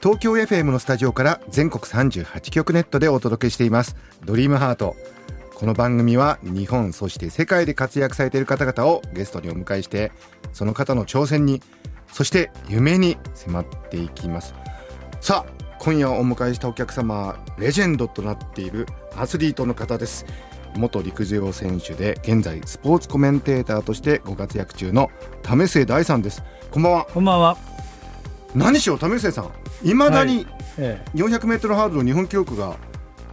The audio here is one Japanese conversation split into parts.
東京 FM のスタジオから全国38局ネットでお届けしています。ドリームハート。この番組は日本そして世界で活躍されている方々をゲストにお迎えしてその方の挑戦にそして夢に迫っていきます。さあ今夜お迎えしたお客様レジェンドとなっているアスリートの方です。元陸上選手で現在スポーツコメンテーターとしてご活躍中の為末大さんです。こんばんは。こんばんは。何しろ為末さんいまだにええ、400m ハードル日本記録が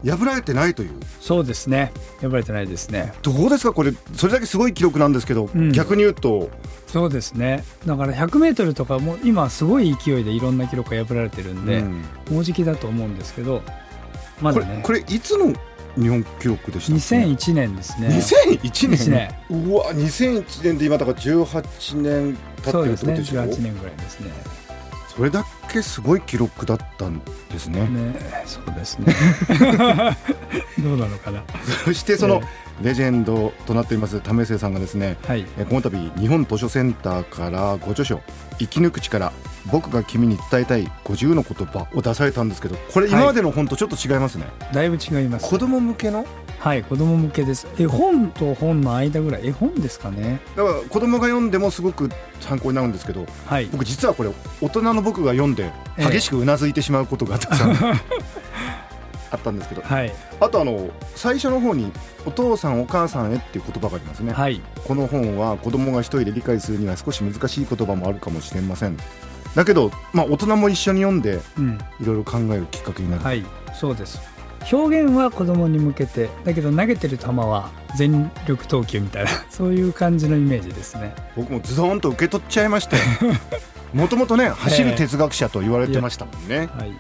破られてないというそうですね。呼ばれてないですね。どうですか？これそれだけすごい記録なんですけど、うん逆に言うとそうですね。だから100メートルとかも今すごい勢いでいろんな記録が破られてるんで、うんもうじきだと思うんですけど、まだね。これこれいつの日本記録でした2001年ですね。2001年？一年うわ2001年で今だから18年経ってる。ってことでしょ？18年ぐらいですね。それだけすごい記録だったんですねね、そうですね。どうなのかな。そしてそのえレジェンドとなっています為末さんがですねはい。えこの度日本図書センターからご著書「生き抜く力僕が君に伝えたい50の言葉」を出されたんですけどこれはい今までの本とちょっと違いますね、だいぶ違います。子供向けの？はい、子供向けです。絵本と本の間ぐらい、絵本ですかね。だから子供が読んでもすごく参考になるんですけどはい。僕実はこれ大人の僕が読んでええ激しくうなずいてしまうことがたくさん あったんですけどはい。あとあの最初の方に「お父さんお母さんへ」っていう言葉がありますね、はい。この本は子供が一人で理解するには少し難しい言葉もあるかもしれませんだけど、まあ、大人も一緒に読んでうん。いろいろ考えるきっかけになる、はい、そうです。表現は子供に向けて、だけど投げてる球は全力投球みたいな、そういう感じのイメージですね。僕もズドンと受け取っちゃいましたよ もともとね走る哲学者と言われてましたもんね、はい。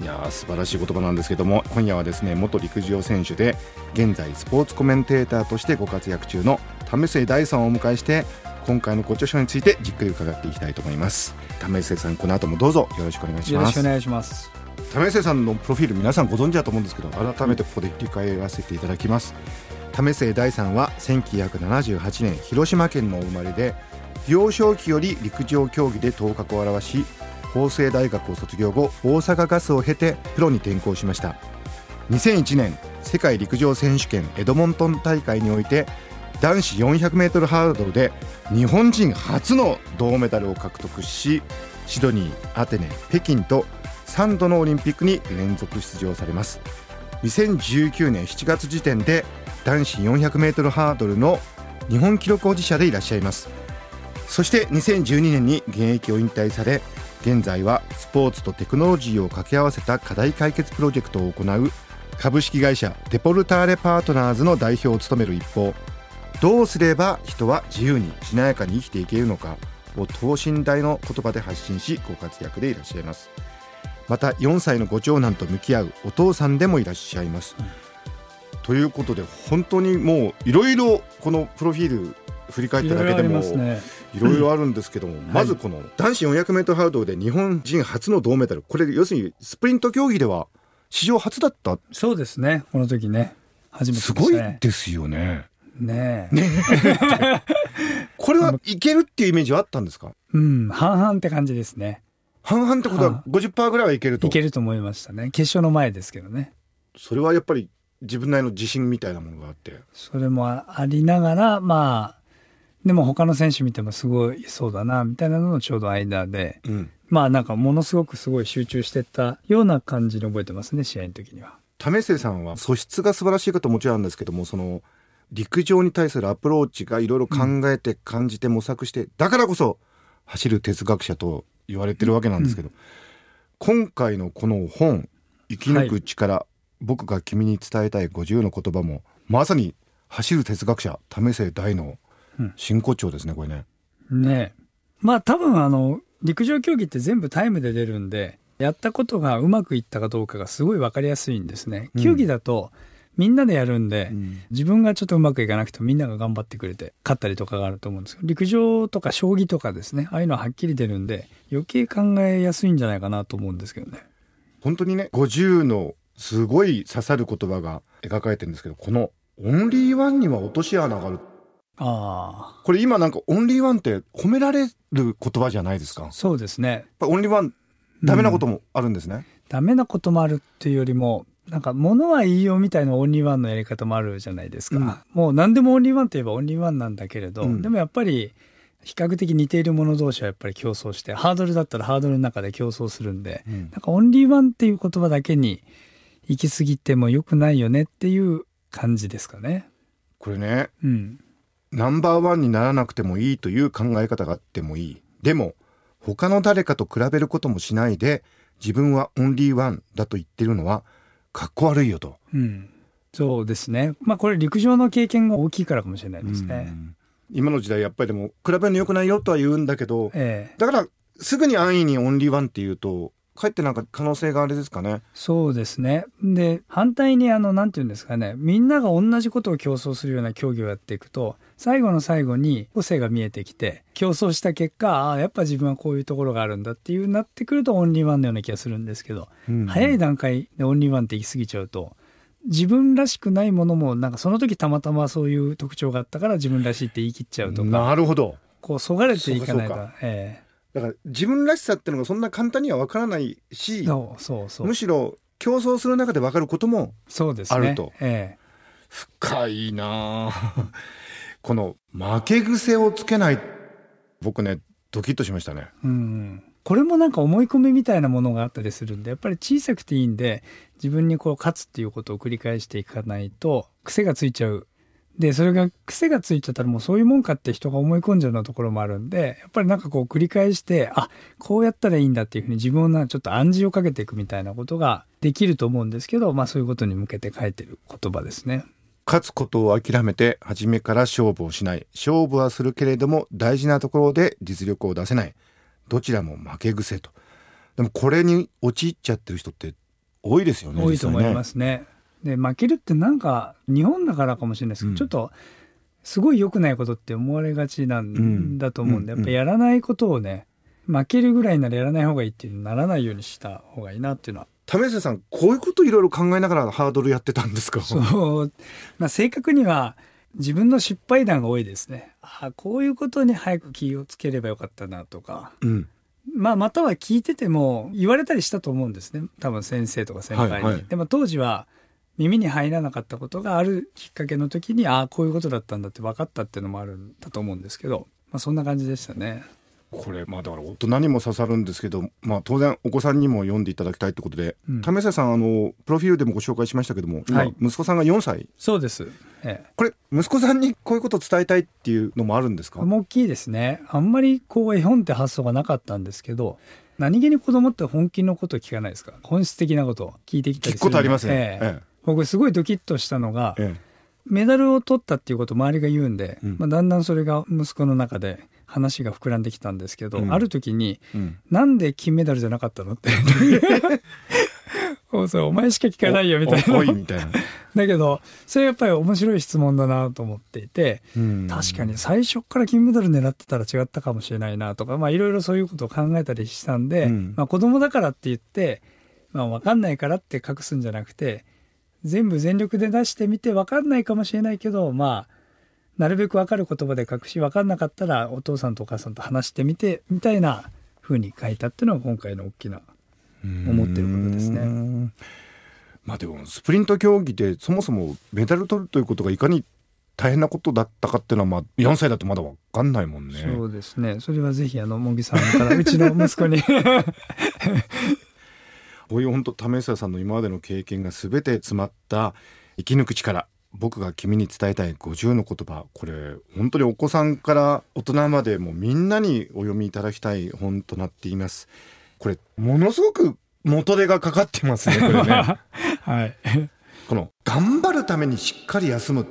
いや素晴らしい言葉なんですけども今夜はですね元陸上選手で現在スポーツコメンテーターとしてご活躍中の為末大さんをお迎えして今回のご著書についてじっくり伺っていきたいと思います。為末さんこの後もどうぞよろしくお願いします。よろしくお願いします。為末さんのプロフィール皆さんご存知だと思うんですけど改めてここで振り返らせていただきます。為末大さんは1978年広島県のお生まれで幼少期より陸上競技で頭角を現し法政大学を卒業後大阪ガスを経てプロに転向しました。2001年世界陸上選手権エドモントン大会において男子 400m ハードルで日本人初の銅メダルを獲得しシドニーアテネ北京と3度のオリンピックに連続出場されます。2019年7月時点で男子 400m ハードルの日本記録保持者でいらっしゃいます。そして2012年に現役を引退され現在はスポーツとテクノロジーを掛け合わせた課題解決プロジェクトを行う株式会社デポルターレパートナーズの代表を務める一方どうすれば人は自由にしなやかに生きていけるのかを等身大の言葉で発信しご活躍でいらっしゃいますまた4歳のご長男と向き合うお父さんでもいらっしゃいます、ということで本当にもういろいろこのプロフィール振り返っただけでも。いろいろあるんですけども、まずこの男子 400m ハードルで日本人初の銅メダルこれ要するにスプリント競技では史上初だったそうですね。この時ね。初めてすごいですよねねえ。これはいけるっていうイメージはあったんですか？うん、半々って感じですね。半々ってことは50%ぐらいはいけると？いけると思いましたね。決勝の前ですけどね。それはやっぱり自分なりの自信みたいなものがあってそれもありながら、まあ、でも他の選手見てもすごいそうだな、みたいなののちょうど間で、うん。まあなんかものすごくすごい集中してたような感じに覚えてますね、試合の時には。為末さんは素質が素晴らしいことももちろんあるんですけどもその陸上に対するアプローチがいろいろ考えて感じて模索して、だからこそ走る哲学者と言われてるわけなんですけど、今回のこの本「生き抜く力、僕が君に伝えたい50の言葉も」まさに走る哲学者為末大の真骨頂ですねこれね。ねえ。まあ多分あの、陸上競技って全部タイムで出るんで、やったことがうまくいったかどうかがすごい分かりやすいんですね。うん球技だとみんなでやるんで、うん自分がちょっとうまくいかなくてもみんなが頑張ってくれて勝ったりとかがあると思うんですけど陸上とか将棋とかですねああいうのははっきり出るんで余計考えやすいんじゃないかなと思うんですけどね。本当にね50のすごい刺さる言葉が描かれてるんですけどこの「オンリーワンには落とし穴がある」あこれ今なんかオンリーワンって褒められる言葉じゃないですか？そうですね。ぱオンリーワンダメなこともあるんですね、ダメなこともあるっていうよりもなんか物はいいよみたいなオンリーワンのやり方もあるじゃないですか、うん。もう何でもオンリーワンといえばオンリーワンなんだけれど、うん。でもやっぱり比較的似ているもの同士はやっぱり競争してハードルだったらハードルの中で競争するんでうん。なんかオンリーワンっていう言葉だけに行き過ぎても良くないよねっていう感じですかね。これねうん、ナンバーワンにならなくてもいいという考え方があってもいい。でも他の誰かと比べることもしないで自分はオンリーワンだと言ってるのはかっこ悪いよと。うん、そうですね。まあこれ陸上の経験が大きいからかもしれないですね。うん。今の時代やっぱりでも比べるの良くないよとは言うんだけどええ。だからすぐに安易にオンリーワンっていうとかえってなんか可能性があれですかね。そうですね。で、反対にあの、なんていうんですかね、みんなが同じことを競争するような競技をやっていくと、最後の最後に個性が見えてきて、競争した結果、ああ、やっぱ自分はこういうところがあるんだっていうなってくるとオンリーワンのような気がするんですけど、うん早い段階でオンリーワンって行き過ぎちゃうと、自分らしくないものも、なんかその時たまたまそういう特徴があったから自分らしいって言い切っちゃうとか、なるほど。こう、そがれていかないとそうか、えだから自分らしさってのがそんな簡単には分からないえしそうそうそう。む。しろ競争する中で分かることもそうですね。あると。ええ。深いなあ。この負け癖をつけない僕ねドキッとしましたね。うん、これもなんか思い込みみたいなものがあったりするんでやっぱり小さくていいんで自分にこう勝つっていうことを繰り返していかないと癖がついちゃうでそれが癖がついちゃったらもうそういうもんかって人が思い込んじゃうようなところもあるんでやっぱりなんかこう繰り返してあこうやったらいいんだっていうふうに自分をなちょっと暗示をかけていくみたいなことができると思うんですけどまあそういうことに向けて書いてる言葉ですね。勝つことを諦めて初めから勝負をしない勝負はするけれども大事なところで実力を出せないどちらも負け癖とでもこれに陥っちゃってる人って多いですよね多いと思いますすね。で負けるってなんか日本だからかもしれないですけど、うん。ちょっとすごい良くないことって思われがちなんん。だと思うんで、うん。やっぱやらないことをね負けるぐらいならやらない方がいいっていうならないようにした方がいいなっていうのは。為末さんこういうこといろいろ考えながらハードルやってたんですか？そう、まあ、正確には自分の失敗談が多いですね。あこういうことに早く気をつければよかったなとか。うん。まあ、または聞いてても言われたりしたと思うんですね。多分先生とか先輩に、はいはい。でも当時は耳に入らなかったことがあるきっかけの時にああこういうことだったんだって分かったっていうのもあるんだと思うんですけど、まあ、そんな感じでしたね。これまあだから大人にも刺さるんですけど、まあ、当然お子さんにも読んでいただきたいってことで、うん。為末さんあのプロフィールでもご紹介しましたけども、今はい。息子さんが4歳。そうです、えこれ息子さんにこういうことを伝えたいっていうのもあるんですか？大きいですね。あんまりこう絵本って発想がなかったんですけど何気に子供って本気のこと聞かないですか？本質的なことを聞いてきたりする聞くことありますね。え。ええ僕すごいドキッとしたのが、ええ。メダルを取ったっていうことを周りが言うんで、うん。まあ、だんだんそれが息子の中で話が膨らんできたんですけど、うん。ある時にえうん「なんで金メダルじゃなかったの?」って。そうそうお前しか聞かないよみたいな。みたいな。だけどそれやっぱり面白い質問だなと思っていてうん。確かに最初から金メダル狙ってたら違ったかもしれないなとかまあいろいろそういうことを考えたりしたんで、うん。まあ、子供だからって言って、まあ、分かんないからって隠すんじゃなくて全部全力で出してみて分かんないかもしれないけどまあなるべく分かる言葉で隠し分かんなかったらお父さんとお母さんと話してみてみたいな風に書いたっていうのが今回の大きな思ってることですね。うん。まあでもスプリント競技でそもそもメダル取るということがいかに大変なことだったかっていうのはまあ4歳だとまだわかんないもんね。そうですね。それはぜひあの茂木さんからうちの息子に こういう本当為末さんの今までの経験が全て詰まった生き抜く力僕が君に伝えたい50の言葉。これ本当にお子さんから大人までもうみんなにお読みいただきたい本となっています。これものすごく元手がかかってますねこれね。はい、この頑張るためにしっかり休む。っ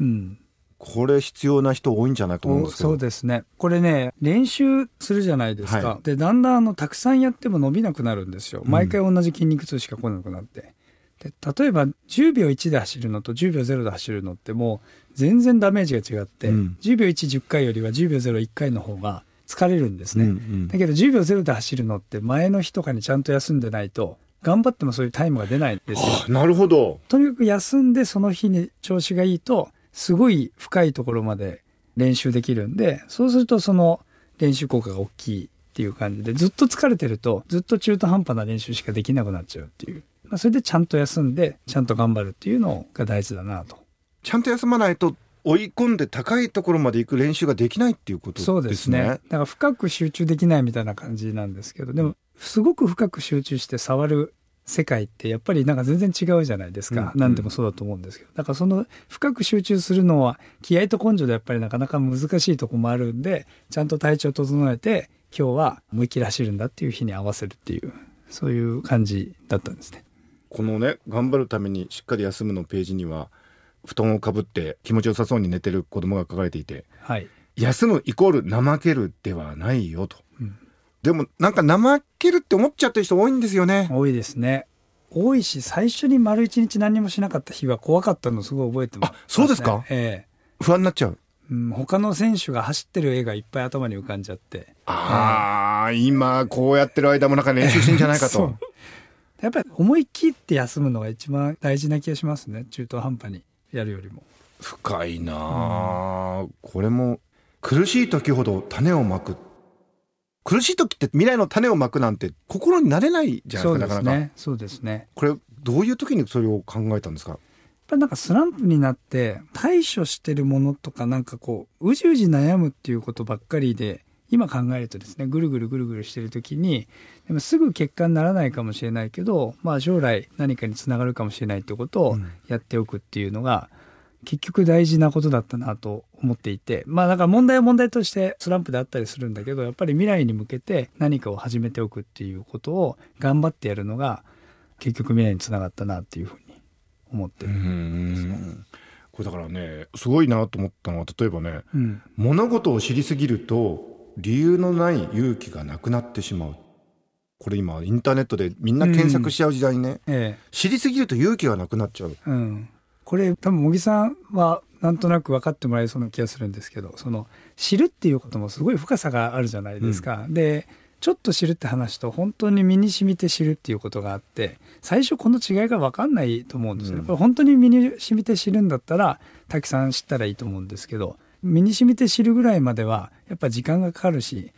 うん、これ必要な人多いんじゃないと思うんですけど。そうですね。これね練習するじゃないですか、はい。でだんだんあのたくさんやっても伸びなくなるんですよ。毎回同じ筋肉痛しか来なくなって、で例えば10秒1で走るのと10秒0で走るのってもう全然ダメージが違って、うん。10秒110回よりは10秒01回の方が疲れるんですね、うんうん。だけど10秒0で走るのって前の日とかにちゃんと休んでないと頑張ってもそういうタイムが出ないんですよ。あなるほど。とにかく休んでその日に調子がいいとすごい深いところまで練習できるんでそうするとその練習効果が大きいっていう感じでずっと疲れてるとずっと中途半端な練習しかできなくなっちゃうっていう、まあ、それでちゃんと休んでちゃんと頑張るっていうのが大事だなと。ちゃんと休まないと追い込んで高いところまで行く練習ができないっていうことですねそうですね。だから深く集中できないみたいな感じなんですけど、でもすごく深く集中して触る世界ってやっぱりなんか全然違うじゃないですか。うん何でもそうだと思うんですけど。だからその深く集中するのは気合と根性でやっぱりなかなか難しいとこもあるんで、ちゃんと体調整えて今日は思いっきり走るんだっていう日に合わせるっていう、そういう感じだったんですね。このね頑張るためにしっかり休むのページには布団をかぶって気持ちよさそうに寝てる子供が書かれていてはい。休むイコール怠けるではないよと、うんでもなんか怠けるって思っちゃってる人多いんですよね。多いですね。多いし、最初に丸一日何にもしなかった日は怖かったのすごい覚えてます、あそうですか？ええ。不安になっちゃう。うん、他の選手が走ってる絵がいっぱい頭に浮かんじゃって。ああ今こうやってる間もなんか練習してんじゃないか そとう。やっぱり思い切って休むのが一番大事な気がしますね。中途半端にやるよりも。深いなあ、これも苦しい時ほど種をまく苦しい時って未来の種をまくなんて心になれないじゃないですかね。そうですね。これどういう時にそれを考えたんですか？やっぱりなんかスランプになって対処してるものとかなんかこううじうじ悩むっていうことばっかりで今考えるとですねぐるぐるぐるぐるしてる時にでもすぐ結果にならないかもしれないけど、まあ、将来何かにつながるかもしれないってことをうん。やっておくっていうのが、結局大事なことだったなと思っていてまあだから問題は問題としてスランプであったりするんだけどやっぱり未来に向けて何かを始めておくっていうことを頑張ってやるのが結局未来につながったなっていうふうに思ってる。これだからねすごいなと思ったのは例えばねうん。物事を知りすぎると理由のない勇気がなくなってしまう。これ今インターネットでみんな検索しちゃう時代にね、ええ。知りすぎると勇気がなくなっちゃう。うん、これ多分茂木さんはなんとなく分かってもらえそうな気がするんですけどその知るっていうこともすごい深さがあるじゃないですか。でちょっと知るって話と本当に身に染みて知るっていうことがあって最初この違いが分かんないと思うんですよね。うんこれ本当に身に染みて知るんだったらたくさん知ったらいいと思うんですけど身に染みて知るぐらいまではやっぱ時間がかかるし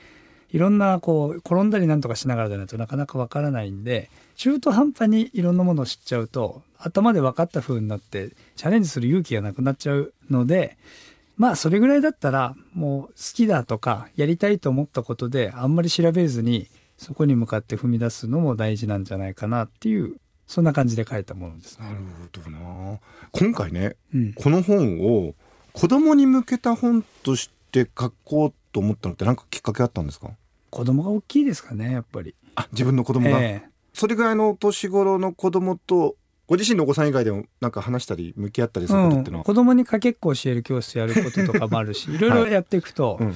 いろんなこう転んだりなんとかしながらじゃないとなかなかわからないんで中途半端にいろんなものを知っちゃうと頭で分かった風になってチャレンジする勇気がなくなっちゃうのでまあそれぐらいだったらもう好きだとかやりたいと思ったことであんまり調べずにそこに向かって踏み出すのも大事なんじゃないかなっていうそんな感じで書いたものですね。なるほどな。今回ねうん、この本を子供に向けた本として書こうと思ったのって何かきっかけあったんですか？子供が大きいですかねやっぱり。あ自分の子供が、ええ。それぐらいの年頃の子供とご自身のお子さん以外でもなんか話したり向き合ったりすることってのは、うん、子供にかけっこ教える教室やることとかもあるし い。ろいろやっていくと、うん。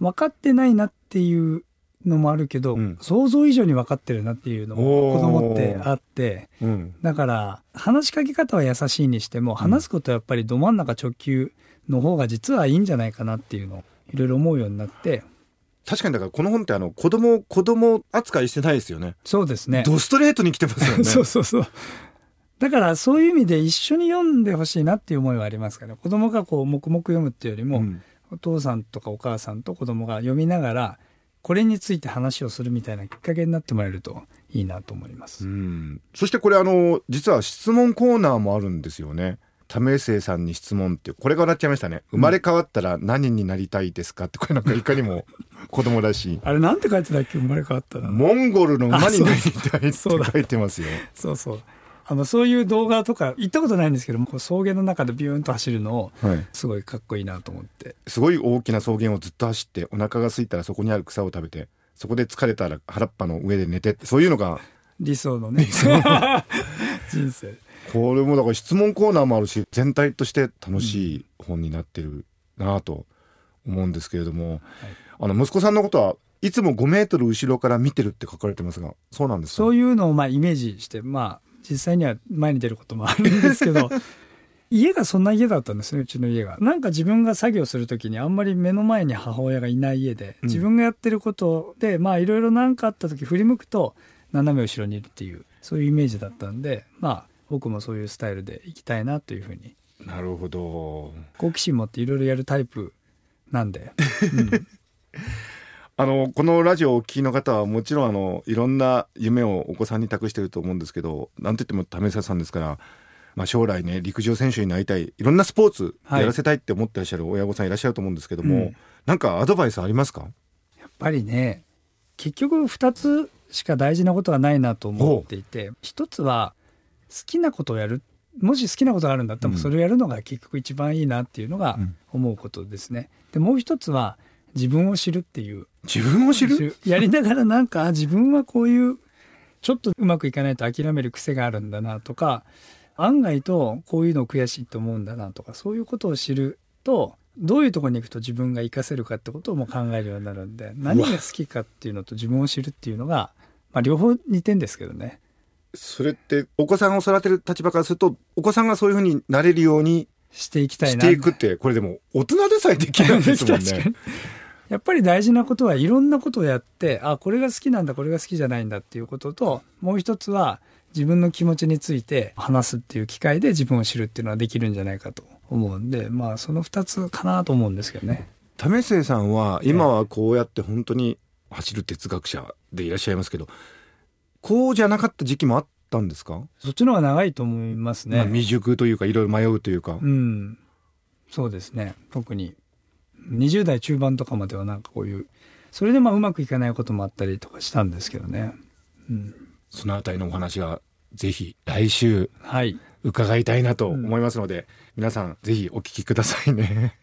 分かってないなっていうのもあるけど、うん。想像以上に分かってるなっていうのも子供ってあってうん。だから話しかけ方は優しいにしても話すことはやっぱりど真ん中直球の方が実はいいんじゃないかなっていうのをいろいろ思うようになって確かにだからこの本ってあの子供を子供扱いしてないですよね。そうですね。ドストレートに来てますよね。そうそうそう。だからそういう意味で一緒に読んでほしいなっていう思いはありますから。子供がこう黙々読むっていうよりも、うん。お父さんとかお母さんと子供が読みながらこれについて話をするみたいなきっかけになってもらえるといいなと思います。うん。そしてこれあの実は質問コーナーもあるんですよね。為末さんに質問ってこれが笑っちゃいましたね。生まれ変わったら何になりたいですか？ってこれなんかいかにも子供らしい。あれなんて書いてたっけ？生まれ変わったら。モンゴルの馬になりたいってそうだ。書いてますよ。そうそう。あのそういう動画とか行ったことないんですけどもこう草原の中でビューンと走るのをはい。すごいかっこいいなと思って。すごい大きな草原をずっと走ってお腹が空いたらそこにある草を食べてそこで疲れたら原っぱの上で寝てそういうのが理想のね。人生。これもだから質問コーナーもあるし全体として楽しい本になってるなと思うんですけれども、あの息子さんのことはいつも5メートル後ろから見てるって書かれてますがそうなんですか？そういうのをまあイメージしてまあ実際には前に出ることもあるんですけど 家がそんな家だったんですねうちの家が。なんか自分が作業する時にあんまり目の前に母親がいない家でうん。自分がやってることで、まあいろいろ何かあった時振り向くと斜め後ろにいるっていうそういうイメージだったんでまあ僕もそういうスタイルでいきたいなというふうに。なるほど。好奇心持っていろいろやるタイプなんで、うん あのこのラジオをお聞きの方はもちろんあのいろんな夢をお子さんに託してると思うんですけどなんといっても為末さんですから、まあ、将来ね陸上選手になりたいいろんなスポーツはい。やらせたいって思ってらっしゃる親御さんいらっしゃると思うんですけども、うん。なんかアドバイスありますか？やっぱりね結局2つしか大事なことはないなと思っていて一つは好きなことをやるもし好きなことがあるんだったらうん。それをやるのが結局一番いいなっていうのがうん。思うことですね。でもう一つは自分を知るっていう。自分を知る？やりながらなんかあ自分はこういうちょっとうまくいかないと諦める癖があるんだなとか案外とこういうの悔しいと思うんだなとかそういうことを知るとどういうところに行くと自分が活かせるかってことをも考えるようになるんで何が好きかっていうのと自分を知るっていうのが、まあ、両方似てんですけどね。それってお子さんを育てる立場からするとお子さんがそういうふうになれるようにしていきたいな。していくってこれでも大人でさえできないですもんね。やっぱり大事なことはいろんなことをやってあこれが好きなんだこれが好きじゃないんだっていうことともう一つは自分の気持ちについて話すっていう機会で自分を知るっていうのはできるんじゃないかと思うんでまあその2つかなと思うんですけどね。為末さんは今はこうやって本当に走る哲学者でいらっしゃいますけどこうじゃなかった時期もあったんですか、そっちの方が長いと思いますね。まあ、未熟というかいろいろ迷うというか、うん、そうですね。特に20代中盤とかまではなんかこういうそれでまあうまくいかないこともあったりとかしたんですけどね。うん、そのあたりのお話がぜひ来週はい伺いたいなと思いますので、皆さんぜひお聞きくださいね。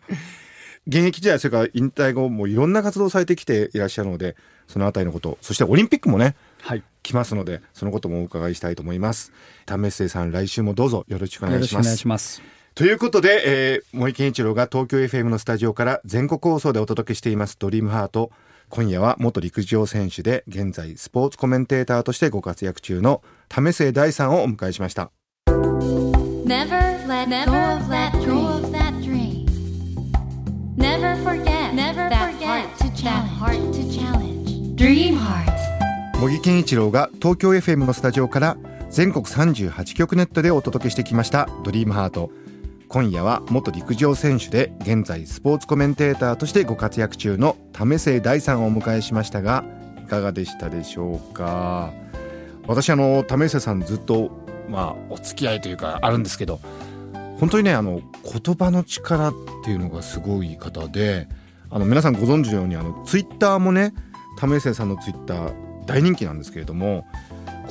現役時代それから引退後もいろんな活動をされてきていらっしゃるのでそのあたりのことそしてオリンピックもねはい来ますのでそのこともお伺いしたいと思います。為末さん来週もどうぞよろしくお願いしますということで、えー、森健一郎が東京 FM のスタジオから全国放送でお届けしています「ドリームハート今夜は元陸上選手で現在スポーツコメンテーターとしてご活躍中の為末大さんをお迎えしました Never let Never go of let that go dream. of that dream. Never forget Never that forget heart to that challenge. heart to challenge. Dream Heart. 茂木健一郎が東京 FM のスタジオから全国38局ネットでお届けしてきました「ドリームハート今夜は元陸上選手で現在スポーツコメンテーターとしてご活躍中の為末大さんをお迎えしましたがいかがでしたでしょうか？私あの為末さんずっとまあお付き合いというかあるんですけど本当にねあの言葉の力っていうのがすごい方であの皆さんご存知のようにあのツイッターもね為末さんのツイッター大人気なんですけれども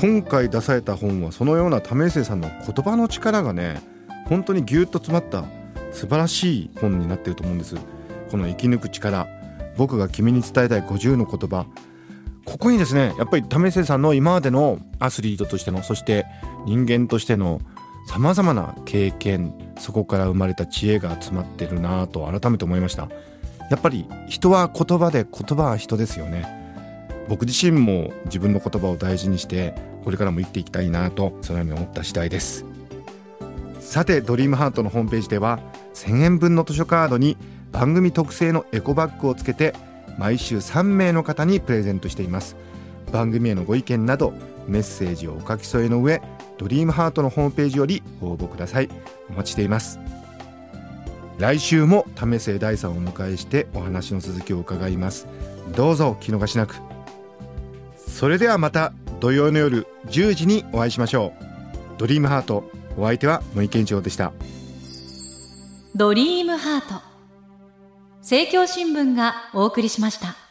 今回出された本はそのような為末さんの言葉の力がね本当にぎゅっと詰まった素晴らしい本になっていると思うんです。この生き抜く力。僕が君に伝えたい50の言葉。ここにですねやっぱり為末さんの今までのアスリートとしてのそして人間としてのさまざまな経験。そこから生まれた知恵が詰まってるなぁと改めて思いました。やっぱり人は言葉で言葉は人ですよね。僕自身も自分の言葉を大事にしてこれからも生きていきたいなとそのように思った次第です。さてドリームハートのホームページでは1000円分の図書カードに番組特製のエコバッグをつけて毎週3名の方にプレゼントしています。番組へのご意見などメッセージをお書き添えの上ドリームハートのホームページより応募ください。お待ちしています。来週も為末大さんをお迎えしてお話の続きを伺います。どうぞお聞き逃しなく。それではまた土曜の夜10時にお会いしましょう。ドリームハート。お相手は森健一郎でした。ドリームハート。政教新聞がお送りしました。